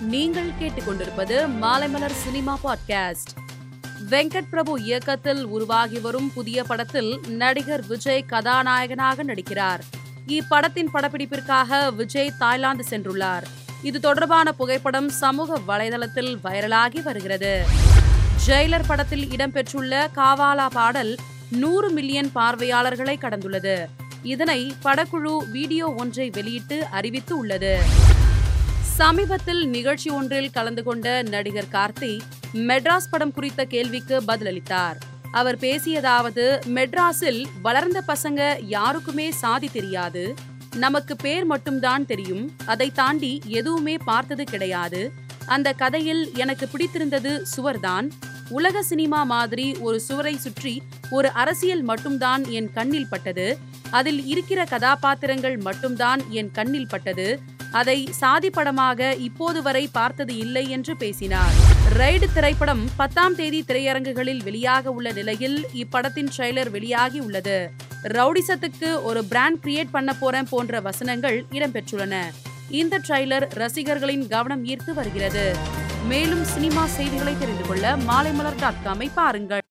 நீங்கள் கேட்டுக்கொண்டிருப்பது Maalaimalar cinema podcast. Venkat Prabhu இயக்கத்தில் உருவாகி வரும் புதிய படத்தில் நடிகர் விஜய் கதாநாயகனாக நடிக்கிறார். இப்படத்தின் படப்பிடிப்பிற்காக விஜய் தாய்லாந்து சென்றுள்ளார். இது தொடர்பான புகைப்படம் சமூக வலைதளத்தில் வைரலாகி வருகிறது. ஜெயிலர் படத்தில் இடம்பெற்றுள்ள காவாலா பாடல் நூறு மில்லியன் பார்வையாளர்களை கடந்துள்ளது. இதனை படக்குழு வீடியோ ஒன்றை வெளியிட்டு அறிவித்து உள்ளது. சமீபத்தில் நிகழ்ச்சி ஒன்றில் கலந்து கொண்ட நடிகர் கார்த்தி மெட்ராஸ் படம் குறித்த கேள்விக்கு பதிலளித்தார். அவர் பேசியதாவது மெட்ராஸில் வளர்ந்த பசங்க யாருக்குமே சாதி தெரியாது. நமக்கு பேர் மட்டும்தான் தெரியும். அதை தாண்டி எதுவுமே பார்த்தது கிடையாது. அந்த கதையில் எனக்கு பிடித்திருந்தது சுவர்தான். உலக சினிமா மாதிரி ஒரு சுவரை சுற்றி ஒரு அரசியல் மட்டும்தான் என் கண்ணில் பட்டது. அதில் இருக்கிற கதாபாத்திரங்கள் மட்டும்தான் என் கண்ணில் பட்டது. அதை சாதி படமாக இப்போது வரை பார்த்தது இல்லை என்று பேசினார். ரைடு திரைப்படம் பத்தாம் தேதி திரையரங்குகளில் வெளியாக உள்ள நிலையில் இப்படத்தின் ட்ரெய்லர் வெளியாகி உள்ளது. ரவுடிசத்துக்கு ஒரு பிராண்ட் கிரியேட் பண்ண போறேன் போன்ற வசனங்கள் இடம்பெற்றுள்ளன. இந்த ட்ரெய்லர் ரசிகர்களின் கவனம் ஈர்த்து வருகிறது. மேலும் சினிமா செய்திகளை தெரிந்து கொள்ள மாலைமலர் டாட் காமை பாருங்கள்.